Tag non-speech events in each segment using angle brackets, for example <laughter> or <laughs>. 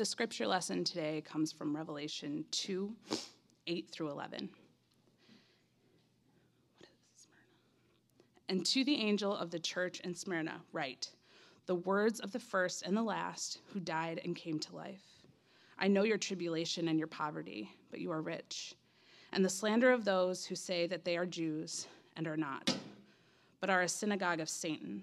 The scripture lesson today comes from Revelation 2 8 through 11. And to the angel of the church in Smyrna, write the words of the first and the last who died and came to life. I know your tribulation and your poverty, but you are rich, and the slander of those who say that they are Jews and are not, but are a synagogue of Satan.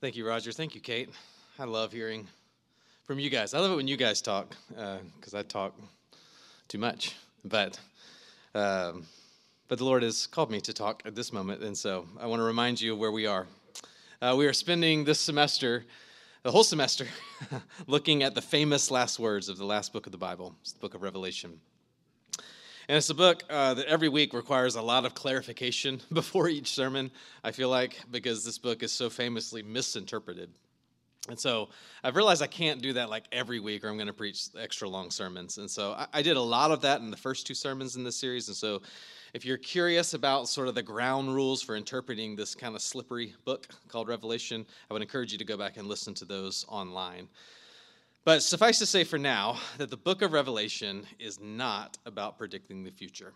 Thank you, Roger. Thank you, Kate. I love hearing from you guys. I love it when you guys talk because uh, I talk too much. But um, but the Lord has called me to talk at this moment, and so I want to remind you where we are. Uh, we are spending this semester, the whole semester, <laughs> looking at the famous last words of the last book of the Bible, it's the book of Revelation. And it's a book uh, that every week requires a lot of clarification <laughs> before each sermon, I feel like, because this book is so famously misinterpreted. And so I've realized I can't do that like every week or I'm going to preach extra long sermons. And so I, I, did a lot of that in the first two sermons in this series. And so if you're curious about sort of the ground rules for interpreting this kind of slippery book called Revelation, I would encourage you to go back and listen to those online. But suffice to say for now that the book of Revelation is not about predicting the future.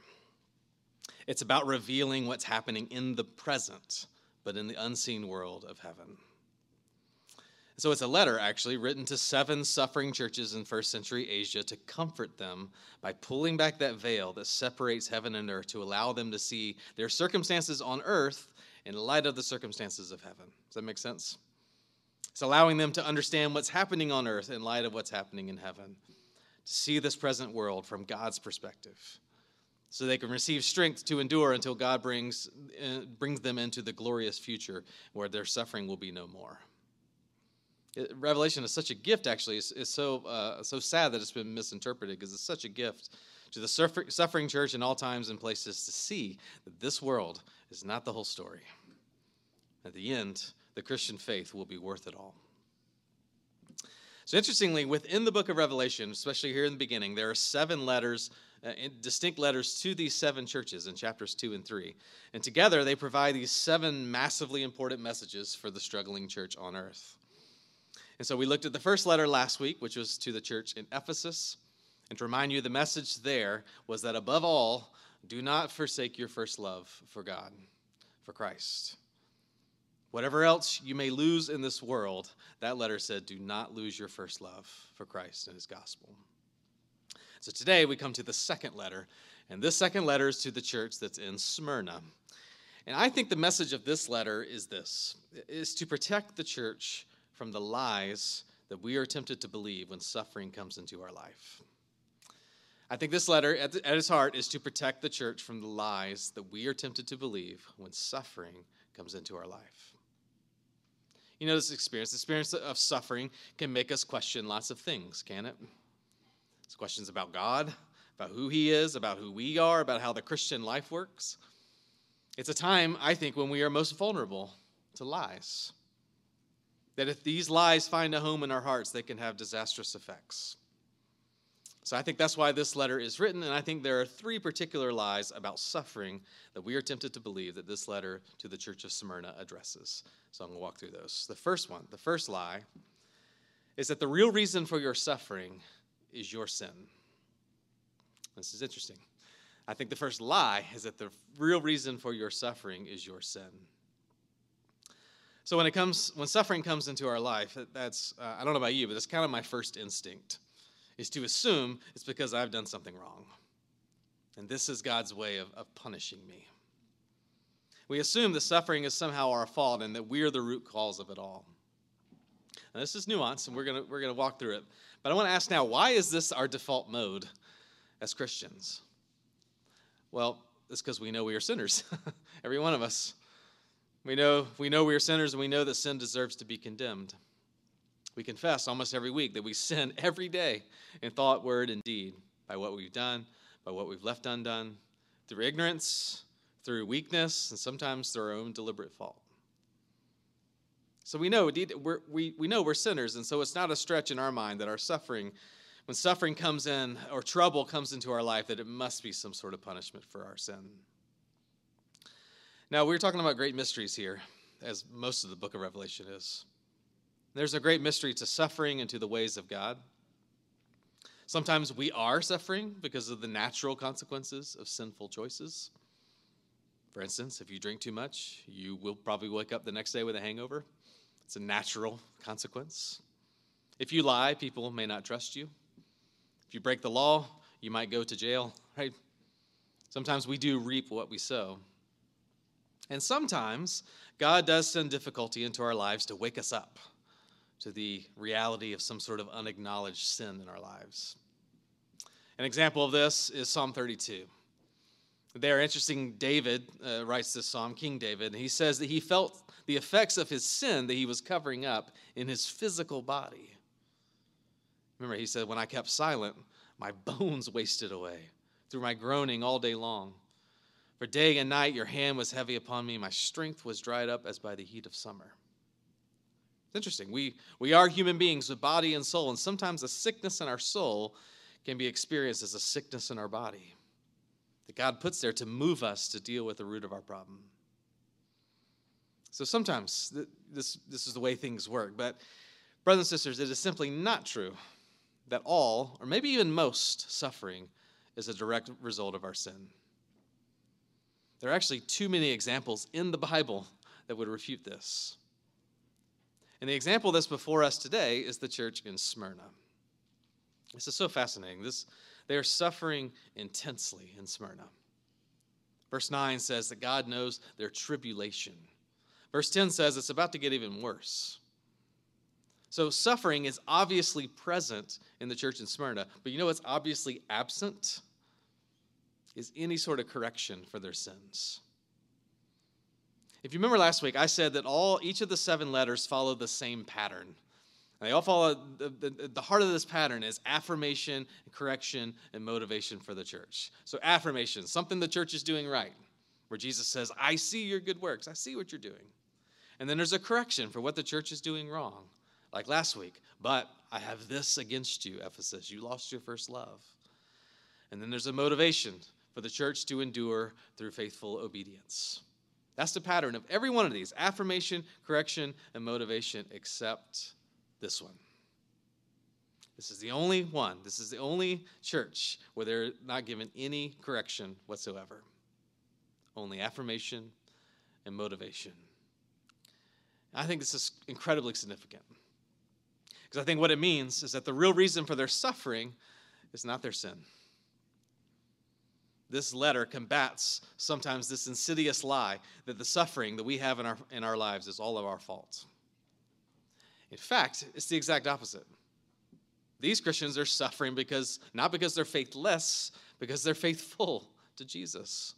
It's about revealing what's happening in the present, but in the unseen world of heaven. So it's a letter actually written to seven suffering churches in first century Asia to comfort them by pulling back that veil that separates heaven and earth to allow them to see their circumstances on earth in light of the circumstances of heaven. Does that make sense? It's allowing them to understand what's happening on earth in light of what's happening in heaven, to see this present world from God's perspective, so they can receive strength to endure until God brings, uh, brings them into the glorious future where their suffering will be no more. It, Revelation is such a gift, actually. It's, it's so, uh, so sad that it's been misinterpreted because it's such a gift to the suffer- suffering church in all times and places to see that this world is not the whole story. At the end, the Christian faith will be worth it all. So, interestingly, within the book of Revelation, especially here in the beginning, there are seven letters, uh, distinct letters to these seven churches in chapters two and three. And together, they provide these seven massively important messages for the struggling church on earth. And so, we looked at the first letter last week, which was to the church in Ephesus. And to remind you, the message there was that above all, do not forsake your first love for God, for Christ. Whatever else you may lose in this world, that letter said, do not lose your first love for Christ and his gospel. So today we come to the second letter, and this second letter is to the church that's in Smyrna. And I think the message of this letter is this is to protect the church from the lies that we are tempted to believe when suffering comes into our life. I think this letter, at, at its heart, is to protect the church from the lies that we are tempted to believe when suffering comes into our life. You know, this experience, the experience of suffering can make us question lots of things, can it? It's questions about God, about who He is, about who we are, about how the Christian life works. It's a time, I think, when we are most vulnerable to lies. That if these lies find a home in our hearts, they can have disastrous effects. So I think that's why this letter is written, and I think there are three particular lies about suffering that we are tempted to believe that this letter to the church of Smyrna addresses. So I'm going to walk through those. The first one, the first lie, is that the real reason for your suffering is your sin. This is interesting. I think the first lie is that the real reason for your suffering is your sin. So when it comes, when suffering comes into our life, that's uh, I don't know about you, but that's kind of my first instinct is to assume it's because I've done something wrong. And this is God's way of, of punishing me. We assume the suffering is somehow our fault and that we're the root cause of it all. Now, this is nuance, and we're going we're gonna walk through it. But I want to ask now why is this our default mode as Christians? Well, it's because we know we are sinners, <laughs> every one of us. We know we know we are sinners and we know that sin deserves to be condemned. We confess almost every week that we <laughs> sin every day in thought, word, and deed by what we've done, by what we've left undone, through ignorance, through weakness, and sometimes through our own deliberate fault. So we know we're, we, we know we're sinners, and so it's not a stretch in our mind that our suffering, when suffering comes in or trouble comes into our life, that it must be some sort of punishment for our sin. Now, we're talking about great mysteries here, as most of the book of Revelation is. There's a great mystery to suffering and to the ways of God. Sometimes we are suffering because of the natural consequences of sinful choices. For instance, if you drink too much, you will probably wake up the next day with a hangover. It's a natural consequence. If you lie, people may not trust you. If you break the law, you might go to jail, right? Sometimes we do reap what we sow. And sometimes God does send difficulty into our lives to wake us up to the reality of some sort of unacknowledged sin in our lives. An example of this is Psalm 32. There, interesting, David uh, writes this psalm, King David, and he says that he felt the effects of his sin that he was covering up in his physical body. Remember, he said, When I kept silent, my <laughs> bones wasted away through my groaning all day long. For day and night your hand was heavy upon me, my strength was dried up as by the heat of summer. It's interesting. We, we are human beings with body and soul, and sometimes a sickness in our soul can be experienced as a sickness in our body that God puts there to move us to deal with the root of our problem. So sometimes this, this is the way things work. But, brothers and sisters, it is simply not true that all, or maybe even most, suffering is a direct result of our sin. There are actually too many examples in the Bible that would refute this. And the example that's before us today is the church in Smyrna. This is so fascinating. This, they are suffering intensely in Smyrna. Verse 9 says that God knows their tribulation. Verse 10 says it's about to get even worse. So suffering is obviously present in the church in Smyrna, but you know what's obviously absent? Is any sort of correction for their sins. If you remember last week, I said that all each of the seven letters follow the same pattern. They all follow the, the, the, heart of this pattern is affirmation, correction, and motivation for the church. So, affirmation, something the church is doing right, where Jesus says, I see your good works, I see what you're doing. And then there's a correction for what the church is doing wrong, like last week. But I have this against you, Ephesus. You lost your first love. And then there's a motivation for the church to endure through faithful obedience. That's the pattern of every one of these affirmation, correction, and motivation, except this one. This is the only one. This is the only church where they're not given any correction whatsoever. Only affirmation and motivation. I think this is incredibly significant. Because I think what it means is that the real reason for their suffering is not their sin. This letter combats sometimes this insidious lie that the suffering that we have in our, in our lives is all of our fault. In fact, it's the exact opposite. These Christians are suffering because not because they're faithless, because they're faithful to Jesus.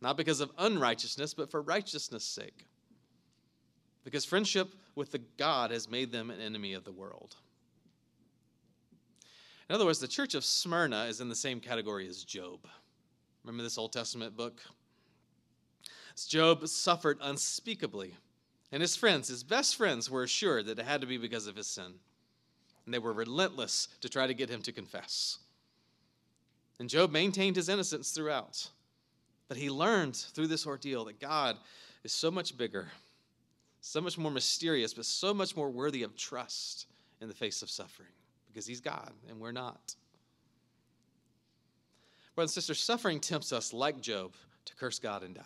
Not because of unrighteousness, but for righteousness' sake. Because friendship with the God has made them an enemy of the world. In other words, the church of Smyrna is in the same category as Job. Remember this Old Testament book? Job suffered unspeakably and his friends, his best friends, were assured that it had to be because of his sin. And they were relentless to try to get him to confess. And Job maintained his innocence throughout. But he learned through this ordeal that God is so much bigger, so much more mysterious, but so much more worthy of trust in the face of suffering because he's God and we're not. Brothers and sisters, suffering tempts us, like Job, to curse God and die.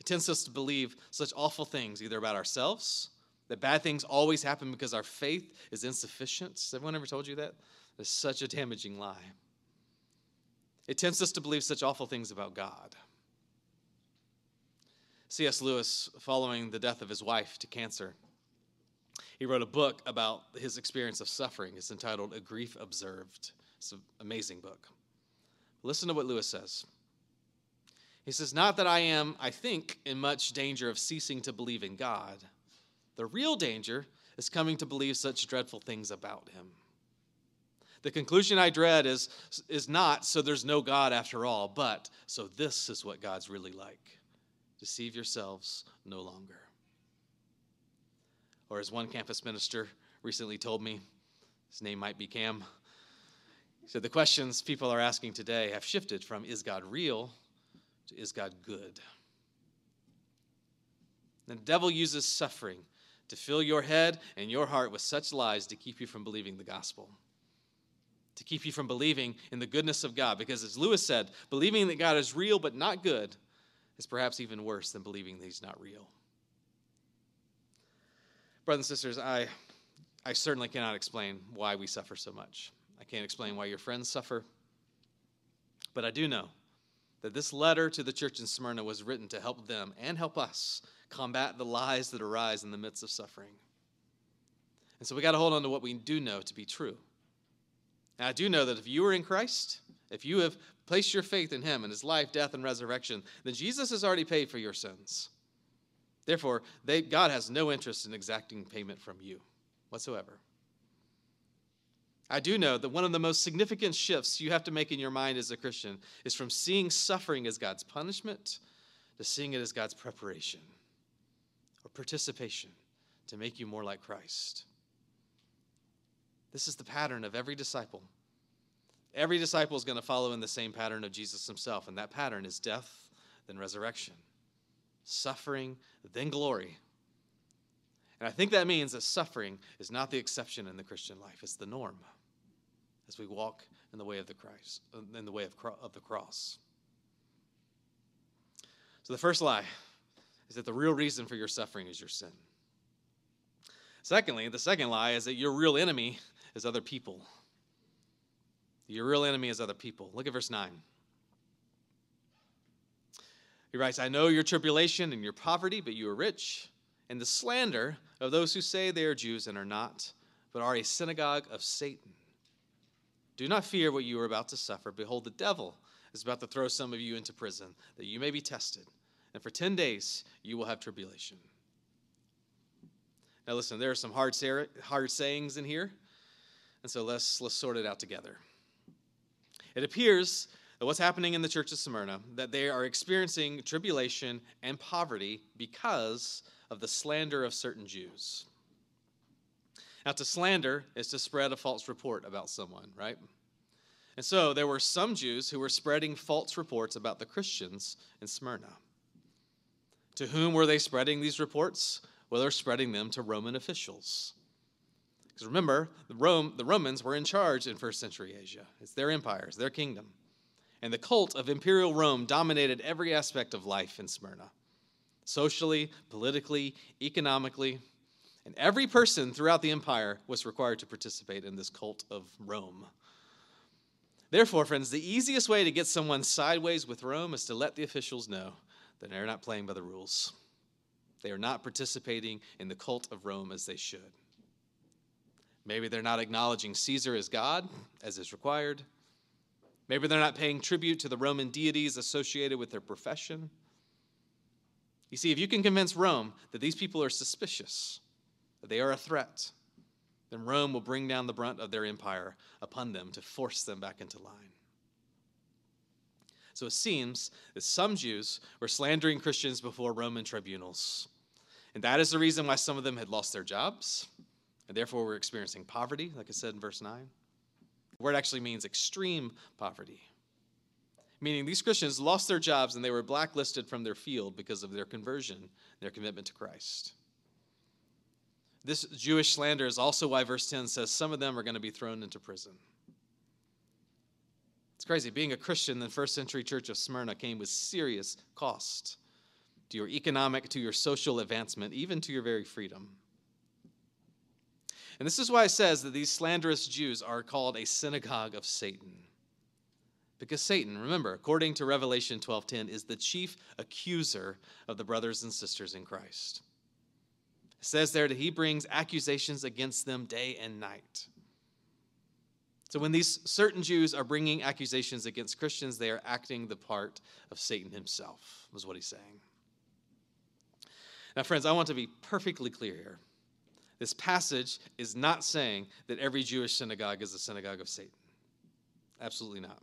It tempts us to believe such awful things, either about ourselves, that bad things always happen because our faith is insufficient. Has everyone ever told you that? That's such a damaging lie. It tempts us to believe such awful things about God. C.S. Lewis, following the death of his wife to cancer, he wrote a book about his experience of suffering. It's entitled A Grief Observed. It's an amazing book. Listen to what Lewis says. He says, Not that I am, I think, in much danger of ceasing to believe in God. The real danger is coming to believe such dreadful things about him. The conclusion I dread is, is not so there's no God after all, but so this is what God's really like. Deceive yourselves no longer. Or as one campus minister recently told me, his name might be Cam. He said, The questions people are asking today have shifted from is God real to is God good? The devil uses suffering to fill your head and your heart with such lies to keep you from believing the gospel to keep you from believing in the goodness of God. Because as Lewis said, believing that God is real but not good is perhaps even worse than believing that He's not real. Brothers and sisters, I, I certainly cannot explain why we suffer so much. I can't explain why your friends suffer. But I do know that this letter to the church in Smyrna was written to help them and help us combat the lies that arise in the midst of suffering. And so we got to hold on to what we do know to be true. And I do know that if you are in Christ, if you have placed your faith in him and his life, death, and resurrection, then Jesus has already paid for your sins. Therefore, they, God has no interest in exacting payment from you whatsoever. I do know that one of the most significant shifts you have to make in your mind as a Christian is from seeing suffering as God's punishment to seeing it as God's preparation or participation to make you more like Christ. This is the pattern of every disciple. Every disciple is going to follow in the same pattern of Jesus himself, and that pattern is death, then resurrection, suffering, then glory. And I think that means that suffering is not the exception in the Christian life, it's the norm as we walk in the way of the Christ, uh, in the way of, of the cross. So the first lie is that the real reason for your suffering is your sin. Secondly, the second lie is that your real enemy is other people. Your real enemy is other people. Look at verse 9. He writes, I know your tribulation and your poverty, but you are rich, and the slander of those who say they are Jews and are not, but are a synagogue of Satan. Do not fear what you are about to suffer. Behold, the devil is about to throw some of you into prison, that you may be tested. And for 10 days you will have tribulation. Now, listen, there are some hard, hard sayings in here. And so let's, let's sort it out together. It appears what's happening in the church of Smyrna, that they are experiencing tribulation and poverty because of the slander of certain Jews. Now, to slander is to spread a false report about someone, right? And so there were some Jews who were spreading false reports about the Christians in Smyrna. To whom were they spreading these reports? Well, they're spreading them to Roman officials. Because remember, the, Rome, the Romans were in charge in first century Asia. It's their empire, it's their kingdom. And the cult of imperial Rome dominated every aspect of life in Smyrna socially, politically, economically. And every person throughout the empire was required to participate in this cult of Rome. Therefore, friends, the easiest way to get someone sideways with Rome is to let the officials know that they're not playing by the rules. They are not participating in the cult of Rome as they should. Maybe they're not acknowledging Caesar as God, as is required. Maybe they're not paying tribute to the Roman deities associated with their profession. You see, if you can convince Rome that these people are suspicious, that they are a threat, then Rome will bring down the brunt of their empire upon them to force them back into line. So it seems that some Jews were slandering Christians before Roman tribunals. And that is the reason why some of them had lost their jobs and therefore, we're experiencing poverty, like I said in verse 9. Word actually means extreme poverty, meaning these Christians lost their jobs and they were blacklisted from their field because of their conversion, their commitment to Christ. This Jewish slander is also why verse 10 says some of them are going to be thrown into prison. It's crazy. Being a Christian in the first century church of Smyrna came with serious cost to your economic, to your social advancement, even to your very freedom. And this is why it says that these slanderous Jews are called a synagogue of Satan. Because Satan, remember, according to Revelation 12:10, is the chief accuser of the brothers and sisters in Christ. It says there that he brings accusations against them day and night. So when these certain Jews are bringing accusations against Christians, they are acting the part of Satan himself, was what he's saying. Now, friends, I want to be perfectly clear here. This passage is not saying that every Jewish synagogue is a synagogue of Satan. Absolutely not.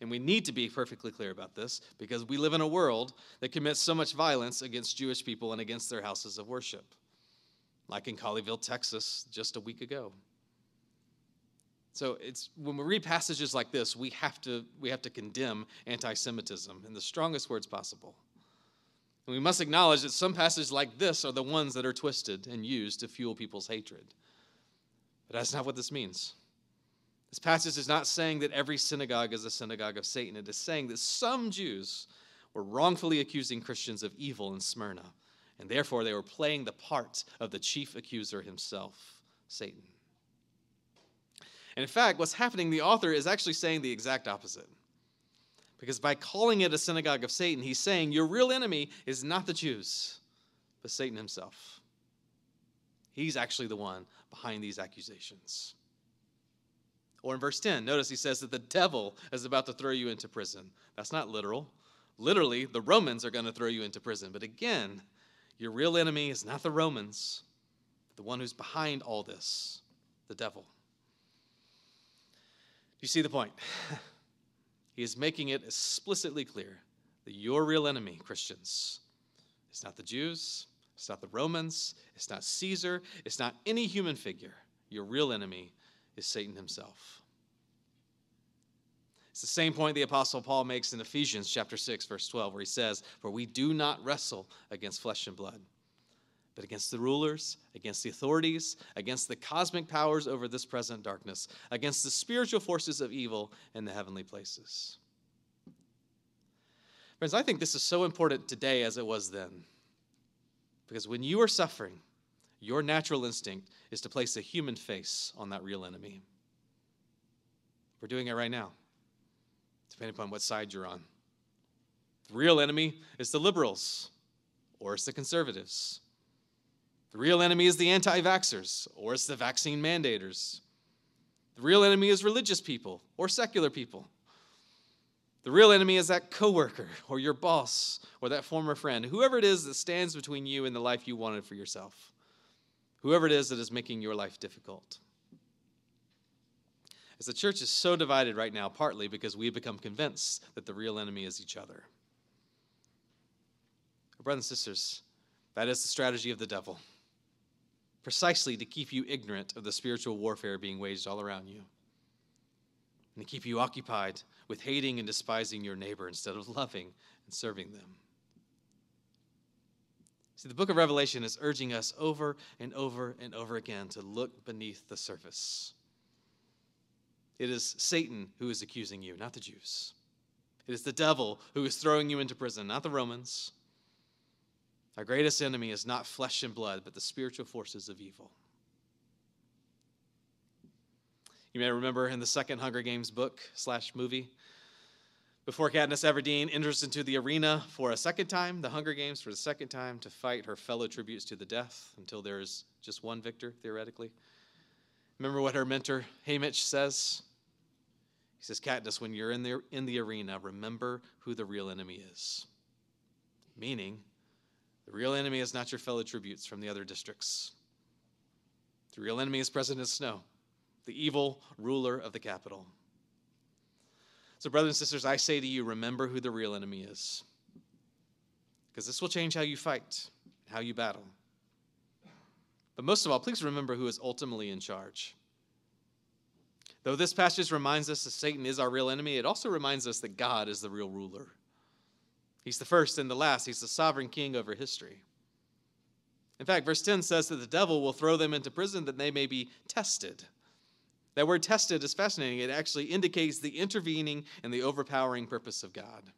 And we need to be perfectly clear about this because we live in a world that commits so much violence against Jewish people and against their houses of worship, like in Colleyville, Texas, just a week ago. So it's when we read passages like this, we have to we have to condemn anti-Semitism in the strongest words possible. And we must acknowledge that some passages like this are the ones that are twisted and used to fuel people's hatred. But that's not what this means. This passage is not saying that every synagogue is a synagogue of Satan. It is saying that some Jews were wrongfully accusing Christians of evil in Smyrna, and therefore they were playing the part of the chief accuser himself, Satan. And in fact, what's happening, the author is actually saying the exact opposite. Because by calling it a synagogue of Satan, he's saying your real enemy is not the Jews, but Satan himself. He's actually the one behind these accusations. Or in verse 10, notice he says that the devil is about to throw you into prison. That's not literal. Literally, the Romans are going to throw you into prison. But again, your real enemy is not the Romans, the one who's behind all this, the devil. Do you see the point? <laughs> He is making it explicitly clear that your real enemy, Christians, is not the Jews, it's not the Romans, it's not Caesar, it's not any human figure. Your real enemy is Satan himself. It's the same point the Apostle Paul makes in Ephesians chapter 6, verse 12, where he says, For we do not wrestle against flesh and blood but against the rulers, against the authorities, against the cosmic powers over this present darkness, against the spiritual forces of evil in the heavenly places. Friends, I think this is so important today as it was then. Because when you are suffering, your natural instinct is to place a human face on that real enemy. We're doing it right now, depending upon what side you're on. The real enemy is the liberals or it's the conservatives. The real enemy is the anti vaxxers, or it's the vaccine mandators. The real enemy is religious people or secular people. The real enemy is that coworker or your boss or that former friend, whoever it is that stands between you and the life you wanted for yourself. Whoever it is that is making your life difficult. As the church is so divided right now, partly because we've become convinced that the real enemy is each other. Brothers and sisters, that is the strategy of the devil precisely to keep you ignorant of the spiritual warfare being waged all around you, and to keep you occupied with hating and despising your neighbor instead of loving and serving them. See, the book of Revelation is urging us over and over and over again to look beneath the surface. It is Satan who is accusing you, not the Jews. It is the devil who is throwing you into prison, not the Romans. Our greatest enemy is not flesh and blood, but the spiritual forces of evil. You may remember in the second Hunger Games book slash movie, before Katniss Everdeen enters into the arena for a second time, the Hunger Games for the second time, to fight her fellow tributes to the death until there is just one victor, theoretically. Remember what her mentor, Haymitch, says? He says, Katniss, when you're in the, in the arena, remember who the real enemy is. Meaning, the real enemy is not your fellow tributes from the other districts. The real enemy is President Snow, the evil ruler of the Capitol. So, brothers and sisters, I say to you, remember who the real enemy is. Because this will change how you fight, how you battle. But most of all, please remember who is ultimately in charge. Though this passage reminds us that Satan is our real enemy, it also reminds us that God is the real ruler. He's the first and the last. He's the sovereign king over history. In fact, verse 10 says that the devil will throw them into prison that they may be tested. That word tested is fascinating. It actually indicates the intervening and the overpowering purpose of God,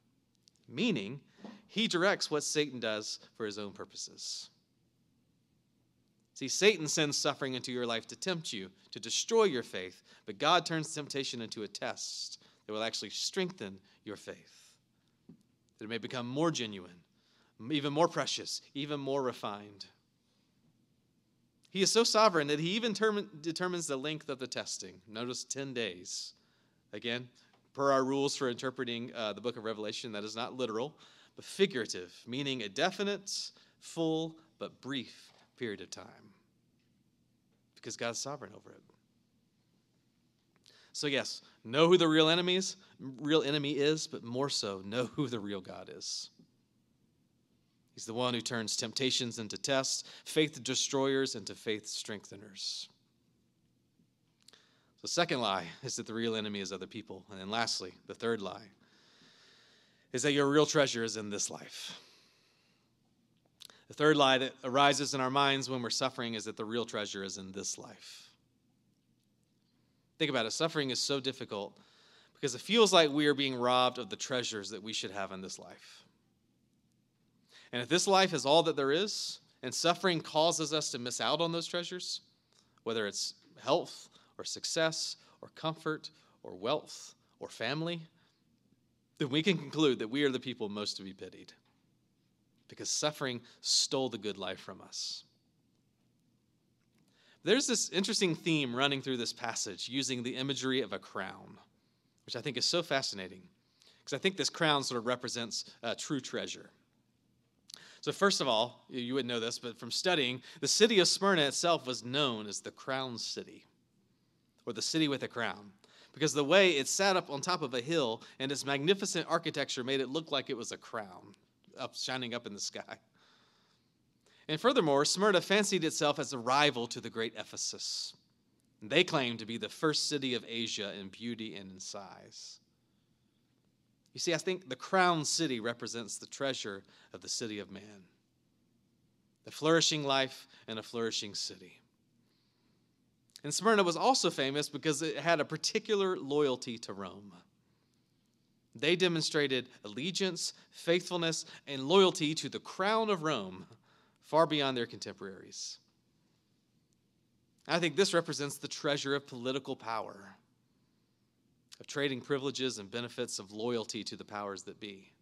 meaning he directs what Satan does for his own purposes. See, Satan sends suffering into your life to tempt you, to destroy your faith, but God turns temptation into a test that will actually strengthen your faith that it may become more genuine, even more precious, even more refined. He is so sovereign that he even term- determines the length of the testing. Notice 10 days. Again, per our rules for interpreting uh, the book of Revelation, that is not literal, but figurative, meaning a definite, full, but brief period of time. Because God's sovereign over it. So yes, know who the real enemies, real enemy is, but more so, know who the real God is. He's the one who turns temptations into tests, faith destroyers into faith strengtheners. The second lie is that the real enemy is other people. And then lastly, the third lie is that your real treasure is in this life. The third lie that arises in our minds when we're suffering is that the real treasure is in this life. Think about it suffering is so difficult because it feels like we are being robbed of the treasures that we should have in this life. And if this life is all that there is, and suffering causes us to miss out on those treasures, whether it's health or success or comfort or wealth or family, then we can conclude that we are the people most to be pitied because suffering stole the good life from us. There's this interesting theme running through this passage using the imagery of a crown, which I think is so fascinating because I think this crown sort of represents a true treasure. So, first of all, you wouldn't know this, but from studying, the city of Smyrna itself was known as the crown city, or the city with a crown, because the way it sat up on top of a hill and its magnificent architecture made it look like it was a crown up, shining up in the sky. And furthermore, Smyrna fancied itself as a rival to the great Ephesus. They claimed to be the first city of Asia in beauty and in size. You see, I think the crown city represents the treasure of the city of man the flourishing life and a flourishing city. And Smyrna was also famous because it had a particular loyalty to Rome. They demonstrated allegiance, faithfulness, and loyalty to the crown of Rome far beyond their contemporaries. I think this represents the treasure of political power of trading privileges and benefits of loyalty to the powers that be.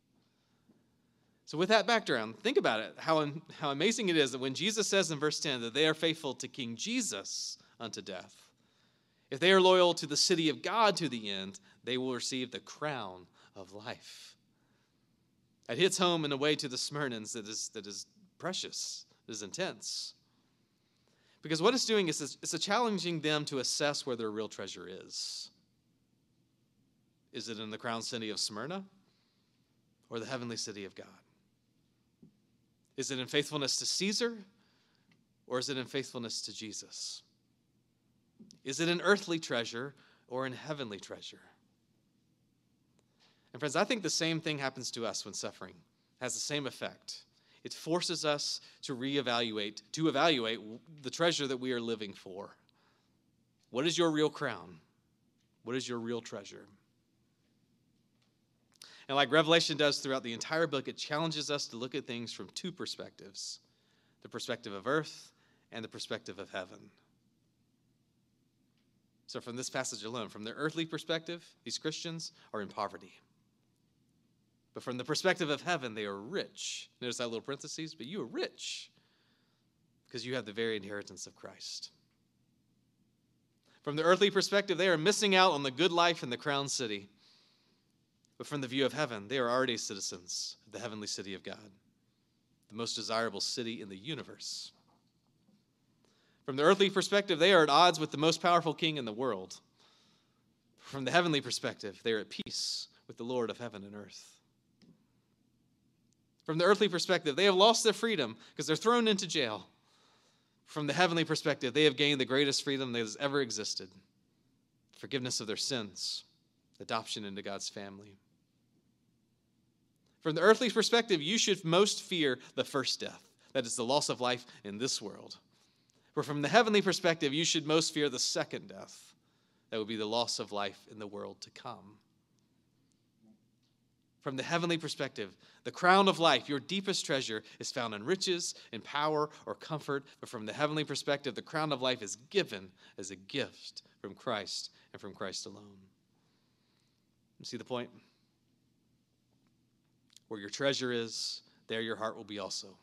So, with that background, think about it how, how amazing it is that when Jesus says in verse 10 that they are faithful to King Jesus unto death, if they are loyal to the city of God to the end, they will receive the crown of life. It hits home in a way to the Smyrnans that is, that is precious, that is intense. Because what it's doing is it's challenging them to assess where their real treasure is. Is it in the crown city of Smyrna or the heavenly city of God? Is it in faithfulness to Caesar or is it in faithfulness to Jesus? Is it an earthly treasure or an heavenly treasure? And friends, I think the same thing happens to us when suffering it has the same effect. It forces us to reevaluate, to evaluate the treasure that we are living for. What is your real crown? What is your real treasure? And like Revelation does throughout the entire book, it challenges us to look at things from two perspectives the perspective of earth and the perspective of heaven. So, from this passage alone, from the earthly perspective, these Christians are in poverty. But from the perspective of heaven, they are rich. Notice that little parentheses, but you are rich because you have the very inheritance of Christ. From the earthly perspective, they are missing out on the good life in the crown city. But from the view of heaven, they are already citizens of the heavenly city of God, the most desirable city in the universe. From the earthly perspective, they are at odds with the most powerful king in the world. From the heavenly perspective, they are at peace with the Lord of heaven and earth. From the earthly perspective, they have lost their freedom because they're thrown into jail. From the heavenly perspective, they have gained the greatest freedom that has ever existed forgiveness of their sins, adoption into God's family. From the earthly perspective, you should most fear the first death, that is the loss of life in this world. But from the heavenly perspective, you should most fear the second death, that would be the loss of life in the world to come. From the heavenly perspective, the crown of life, your deepest treasure, is found in riches, in power, or comfort. But from the heavenly perspective, the crown of life is given as a gift from Christ and from Christ alone. You see the point? Where your treasure is, there your heart will be also.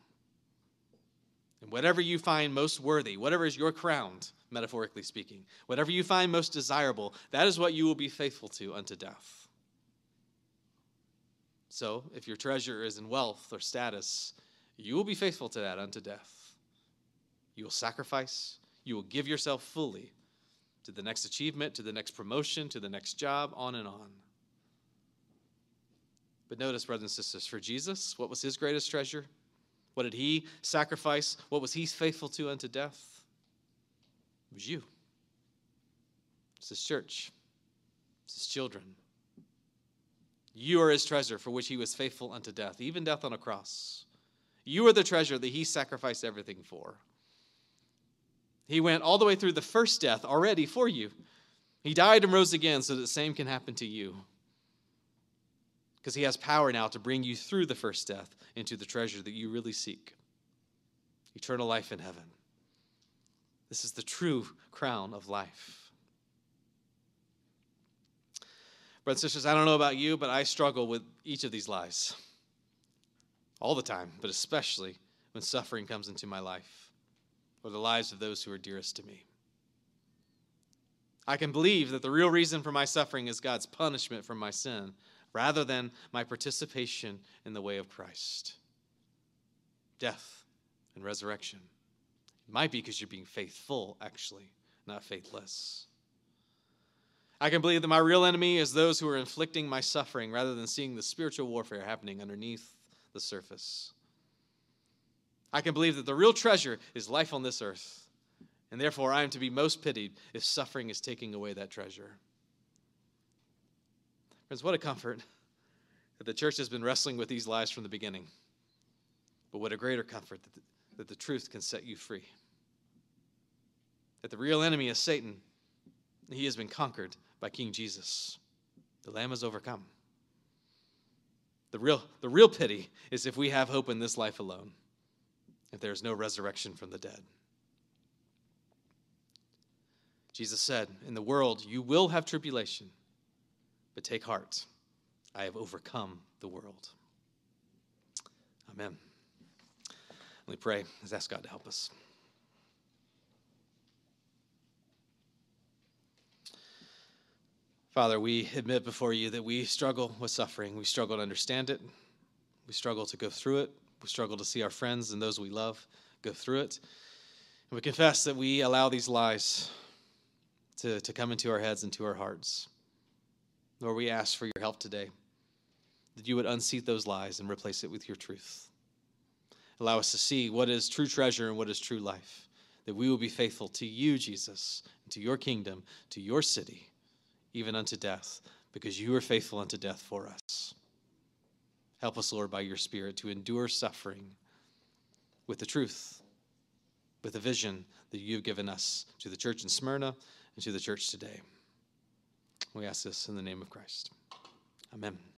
And whatever you find most worthy, whatever is your crown, metaphorically speaking, whatever you find most desirable, that is what you will be faithful to unto death. So, if your treasure is in wealth or status, you will be faithful to that unto death. You will sacrifice, you will give yourself fully to the next achievement, to the next promotion, to the next job, on and on. But notice, brothers and sisters, for Jesus, what was his greatest treasure? What did he sacrifice? What was he faithful to unto death? It was you. It's his church. It's his children. You are his treasure for which he was faithful unto death, even death on a cross. You are the treasure that he sacrificed everything for. He went all the way through the first death already for you. He died and rose again so that the same can happen to you. Because he has power now to bring you through the first death into the treasure that you really seek eternal life in heaven. This is the true crown of life. Brothers and sisters, I don't know about you, but I struggle with each of these lies all the time, but especially when suffering comes into my life or the lives of those who are dearest to me. I can believe that the real reason for my suffering is God's punishment for my sin rather than my participation in the way of Christ. Death and resurrection. It might be because you're being faithful, actually, not faithless. I can believe that my real enemy is those who are inflicting my suffering rather than seeing the spiritual warfare happening underneath the surface. I can believe that the real treasure is life on this earth, and therefore I am to be most pitied if suffering is taking away that treasure. Friends, what a comfort that the church has been wrestling with these lies from the beginning. But what a greater comfort that the, that the truth can set you free. That the real enemy is Satan, he has been conquered by King Jesus. The Lamb has overcome. The real, the real pity is if we have hope in this life alone if there is no resurrection from the dead. Jesus said, In the world you will have tribulation, but take heart. I have overcome the world. Amen. Let me pray. Let's ask God to help us. Father, we admit before you that we struggle with suffering. We struggle to understand it. We struggle to go through it. We struggle to see our friends and those we love go through it. And we confess that we allow these lies to, to come into our heads and to our hearts. Lord, we ask for your help today, that you would unseat those lies and replace it with your truth. Allow us to see what is true treasure and what is true life, that we will be faithful to you, Jesus, and to your kingdom, to your city, even unto death, because you are faithful unto death for us. Help us, Lord, by your Spirit to endure suffering with the truth, with the vision that you have given us to the church in Smyrna and to the church today. We ask this in the name of Christ. Amen.